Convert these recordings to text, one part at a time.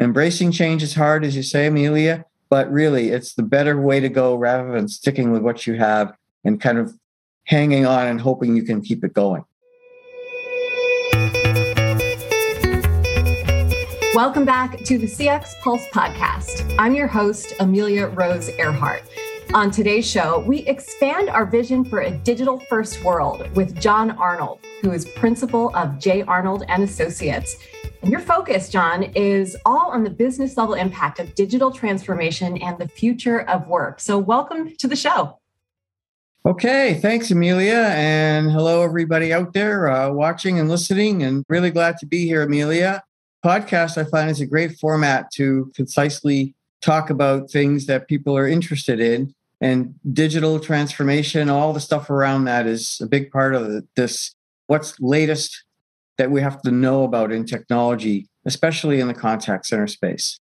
embracing change is hard, as you say, Amelia, but really it's the better way to go rather than sticking with what you have and kind of hanging on and hoping you can keep it going. Welcome back to the CX Pulse podcast. I'm your host, Amelia Rose Earhart. On today's show, we expand our vision for a digital first world with Jon Arnold, who is principal of J. Arnold and Associates. Your focus, Jon, is all on the business level impact of digital transformation and the future of work. So, welcome to the show. Okay, thanks, Amelia. And hello, everybody out there uh, watching and listening. And really glad to be here, Amelia. Podcast, I find, is a great format to concisely talk about things that people are interested in. And digital transformation, all the stuff around that is a big part of this. What's latest that we have to know about in technology, especially in the contact center space?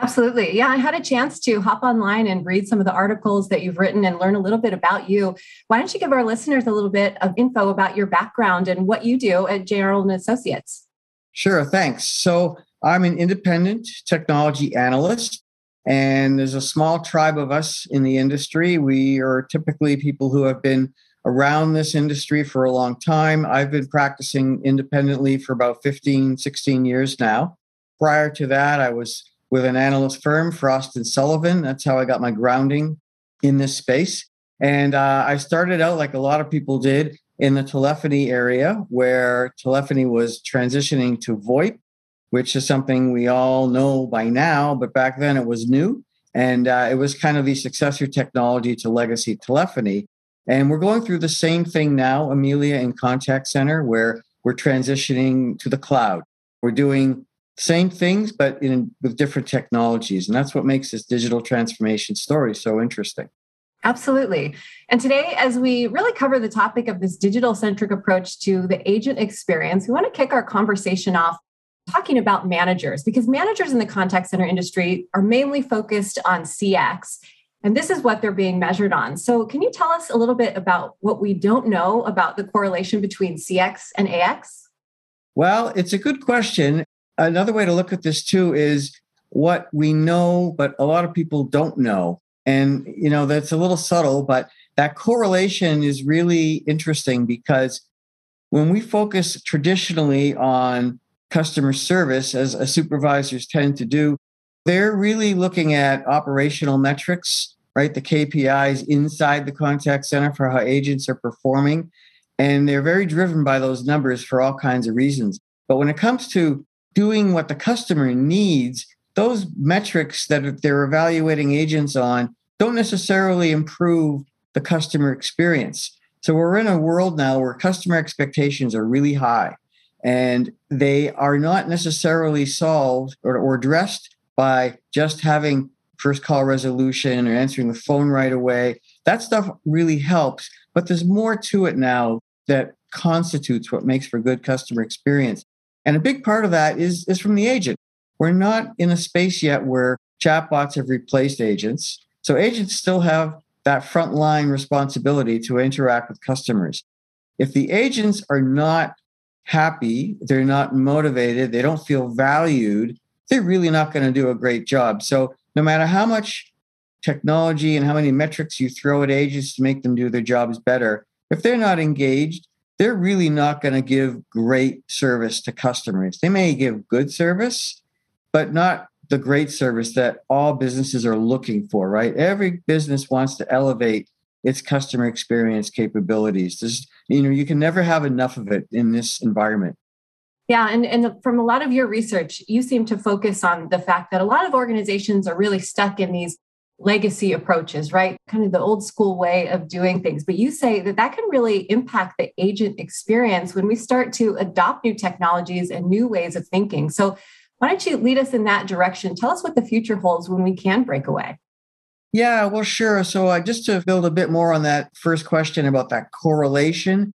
Absolutely. Yeah, I had a chance to hop online and read some of the articles that you've written and learn a little bit about you. Why don't you give our listeners a little bit of info about your background and what you do at. Arnold and Associates? Sure, thanks. So, I'm an independent technology analyst, and there's a small tribe of us in the industry. We are typically people who have been around this industry for a long time. I've been practicing independently for about 15, 16 years now. Prior to that, I was with an analyst firm, Frost and Sullivan. That's how I got my grounding in this space. And uh, I started out like a lot of people did in the telephony area, where telephony was transitioning to VoIP, which is something we all know by now, but back then it was new. And uh, it was kind of the successor technology to legacy telephony. And we're going through the same thing now, Amelia, in contact center, where we're transitioning to the cloud. We're doing same things, but in with different technologies. And that's what makes this digital transformation story so interesting. Absolutely. And today, as we really cover the topic of this digital centric approach to the agent experience, we want to kick our conversation off talking about managers because managers in the contact center industry are mainly focused on CX and this is what they're being measured on. So, can you tell us a little bit about what we don't know about the correlation between CX and AX? Well, it's a good question. Another way to look at this, too, is what we know, but a lot of people don't know. And, you know, that's a little subtle, but that correlation is really interesting because when we focus traditionally on customer service, as supervisors tend to do, they're really looking at operational metrics, right? The KPIs inside the contact center for how agents are performing. And they're very driven by those numbers for all kinds of reasons. But when it comes to doing what the customer needs, those metrics that they're evaluating agents on don't necessarily improve the customer experience. So we're in a world now where customer expectations are really high and they are not necessarily solved or, or addressed by just having first call resolution or answering the phone right away. That stuff really helps, but there's more to it now that constitutes what makes for good customer experience. And a big part of that is, is from the agent. We're not in a space yet where chatbots have replaced agents. So agents still have that frontline responsibility to interact with customers. If the agents are not happy, they're not motivated, they don't feel valued, they're really not going to do a great job. So no matter how much technology and how many metrics you throw at agents to make them do their jobs better, if they're not engaged, they're really not going to give great service to customers. They may give good service, but not the great service that all businesses are looking for, right? Every business wants to elevate its customer experience capabilities. There's, you know, you can never have enough of it in this environment. Yeah, and, and from a lot of your research, you seem to focus on the fact that a lot of organizations are really stuck in these legacy approaches, right? Kind of the old school way of doing things. But you say that that can really impact the agent experience when we start to adopt new technologies and new ways of thinking. So, why don't you lead us in that direction? Tell us what the future holds when we can break away. Yeah, well, sure. So, uh, just to build a bit more on that first question about that correlation,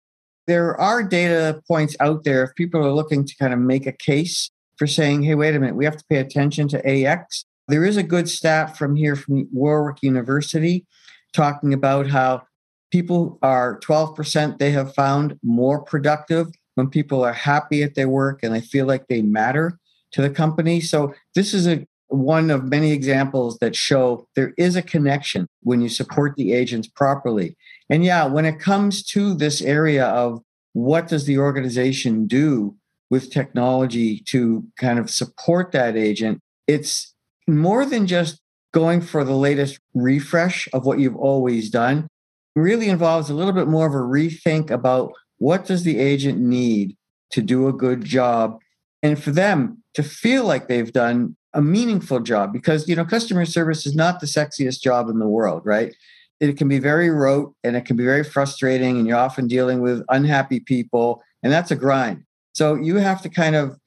there are data points out there if people are looking to kind of make a case for saying, hey, wait a minute, we have to pay attention to AX. There is a good stat from here from Warwick University talking about how people are 12% they have found more productive when people are happy at their work and they feel like they matter. to the company. So this is a one of many examples that show there is a connection when you support the agents properly. And yeah, when it comes to this area of what does the organization do with technology to kind of support that agent, it's more than just going for the latest refresh of what you've always done. It really involves a little bit more of a rethink about what does the agent need to do a good job and for them to feel like they've done a meaningful job because you know customer service is not the sexiest job in the world right it can be very rote and it can be very frustrating and you're often dealing with unhappy people and that's a grind. So you have to kind of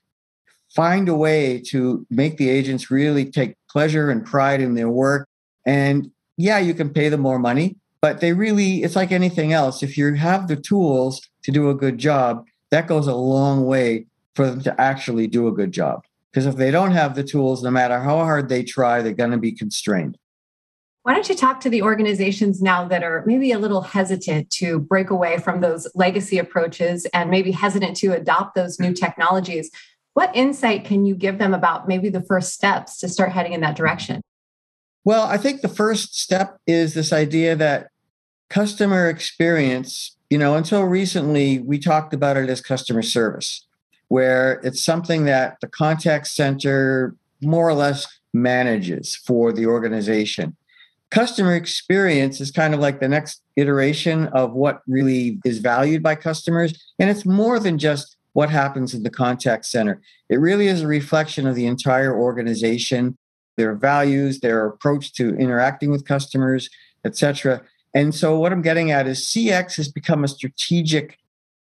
find a way to make the agents really take pleasure and pride in their work. And yeah you can pay them more money but they really it's like anything else. If you have the tools to do a good job that goes a long way for them to actually do a good job. Because if they don't have the tools, no matter how hard they try, they're going to be constrained. Why don't you talk to the organizations now that are maybe a little hesitant to break away from those legacy approaches and maybe hesitant to adopt those new mm-hmm. technologies? What insight can you give them about maybe the first steps to start heading in that direction? Well, I think the first step is this idea that customer experience, you know, until recently, we talked about it as customer service where it's something that the contact center more or less manages for the organization. Customer experience is kind of like the next iteration of what really is valued by customers. And it's more than just what happens in the contact center. It really is a reflection of the entire organization, their values, their approach to interacting with customers, etc. And so what I'm getting at is CX has become a strategic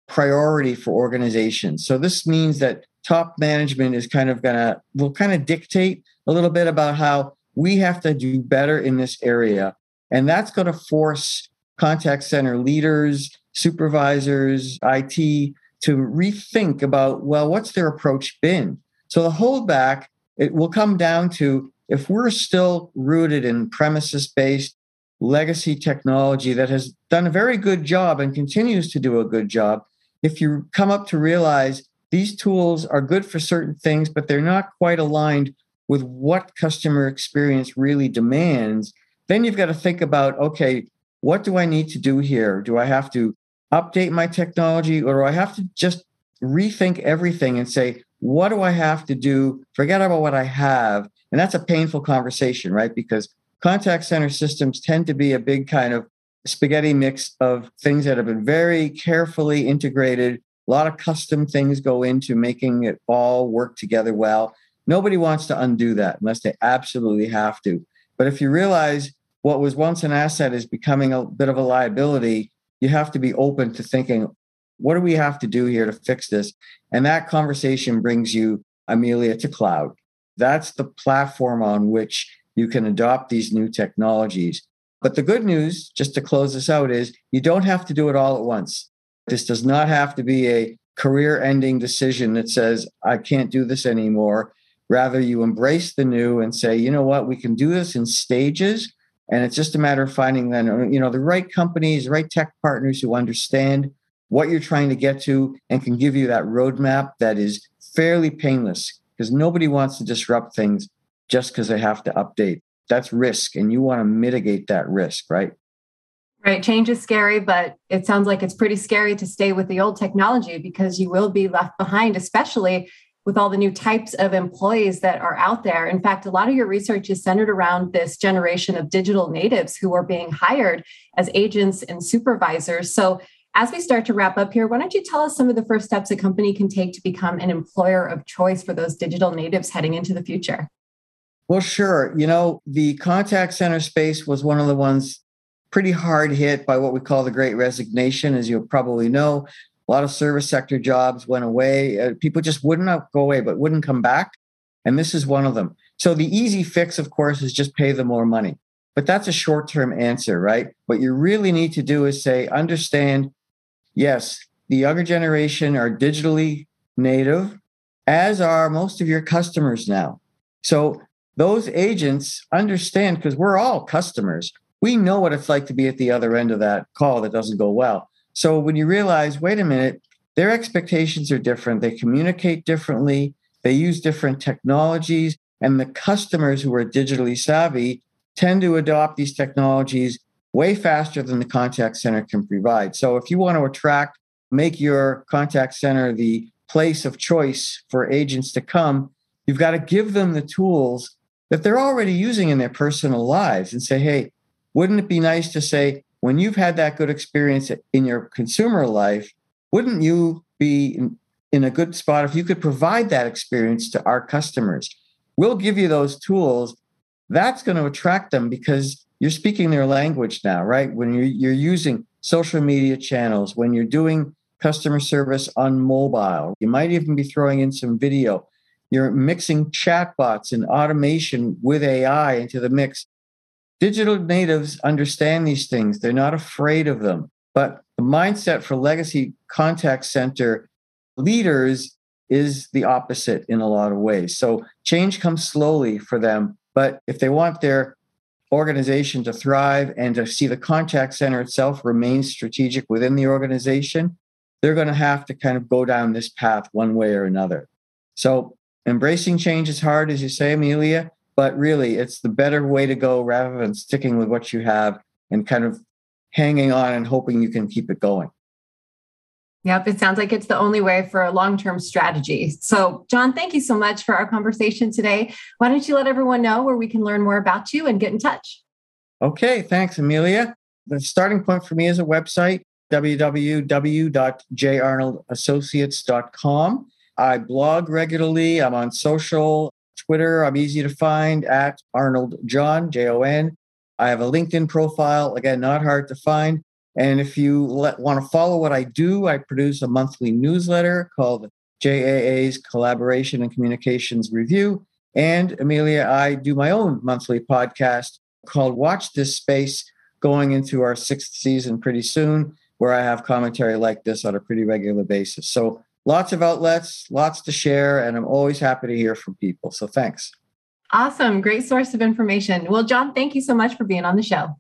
priority for organizations. So this means that top management is kind of going to will kind of dictate a little bit about how we have to do better in this area. And that's going to force contact center leaders, supervisors, IT to rethink about, well, what's their approach been? So the holdback, it will come down to if we're still rooted in premises based legacy technology that has done a very good job and continues to do a good job, if you come up to realize these tools are good for certain things, but they're not quite aligned with what customer experience really demands, then you've got to think about okay, what do I need to do here? Do I have to update my technology or do I have to just rethink everything and say, what do I have to do? Forget about what I have. And that's a painful conversation, right? Because contact center systems tend to be a big kind of spaghetti mix of things that have been very carefully integrated. A lot of custom things go into making it all work together well. Nobody wants to undo that unless they absolutely have to. But if you realize what was once an asset is becoming a bit of a liability, you have to be open to thinking, what do we have to do here to fix this? And that conversation brings you, Amelia, to cloud. That's the platform on which you can adopt these new technologies. But the good news, just to close this out, is you don't have to do it all at once. This does not have to be a career ending decision that says, I can't do this anymore. Rather, you embrace the new and say, you know what, we can do this in stages. And it's just a matter of finding then, uh, you know, the right companies, the right tech partners who understand what you're trying to get to and can give you that roadmap that is fairly painless because nobody wants to disrupt things just because they have to update. That's risk and you want to mitigate that risk right? Right change is scary but it sounds like it's pretty scary to stay with the old technology because you will be left behind especially with all the new types of employees that are out there. In fact, a lot of your research is centered around this generation of digital natives who are being hired as agents and supervisors. So, as we start to wrap up here, why don't you tell us some of the first steps a company can take to become an employer of choice for those digital natives heading into the future? Well, sure. You know, the contact center space was one of the ones pretty hard hit by what we call the great resignation. As you probably know, a lot of service sector jobs went away. Uh, people just wouldn't go away, but wouldn't come back. And this is one of them. So the easy fix, of course, is just pay them more money. But that's a short term answer, right? What you really need to do is say, understand, yes, the younger generation are digitally native, as are most of your customers now. So those agents understand because we're all customers. We know what it's like to be at the other end of that call that doesn't go well. So when you realize, wait a minute, their expectations are different, they communicate differently, they use different technologies, and the customers who are digitally savvy tend to adopt these technologies way faster than the contact center can provide. So if you want to attract, make your contact center the place of choice for agents to come, you've got to give them the tools that they're already using in their personal lives and say, hey, wouldn't it be nice to say, when you've had that good experience in your consumer life, wouldn't you be in, in a good spot if you could provide that experience to our customers? We'll give you those tools. That's going to attract them because you're speaking their language now, right? When you're, you're using social media channels, when you're doing customer service on mobile, you might even be throwing in some video. You're mixing chatbots and automation with AI into the mix. Digital natives understand these things, they're not afraid of them. But the mindset for legacy contact center leaders is the opposite in a lot of ways. So change comes slowly for them. But if they want their organization to thrive and to see the contact center itself remain strategic within the organization, they're going to have to kind of go down this path one way or another. So embracing change is hard, as you say, Amelia, but really it's the better way to go rather than sticking with what you have and kind of hanging on and hoping you can keep it going. Yep, it sounds like it's the only way for a long term strategy. So, Jon, thank you so much for our conversation today. Why don't you let everyone know where we can learn more about you and get in touch? Okay, thanks, Amelia. The starting point for me is a website www.jarnoldassociates.com. I blog regularly. I'm on social, Twitter. I'm easy to find at Arnold Jon, J O N. I have a LinkedIn profile, again, not hard to find. And if you let, want to follow what I do, I produce a monthly newsletter called JAA's Collaboration and Communications Review. And Amelia, I do my own monthly podcast called Watch This Space, going into our sixth season pretty soon, where I have commentary like this on a pretty regular basis. So lots of outlets, lots to share, and I'm always happy to hear from people. So thanks. Awesome. Great source of information. Well, Jon, thank you so much for being on the show.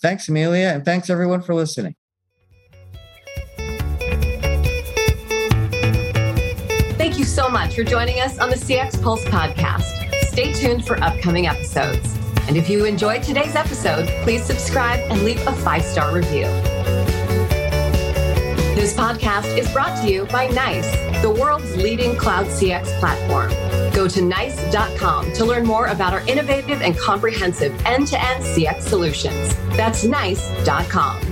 Thanks, Amelia, and thanks everyone for listening. Thank you so much for joining us on the CX Pulse podcast. Stay tuned for upcoming episodes. And if you enjoyed today's episode, please subscribe and leave a five star review. This podcast is brought to you by NICE, the world's leading cloud CX platform. Go to nice.com to learn more about our innovative and comprehensive end to end CX solutions. That's nice.com.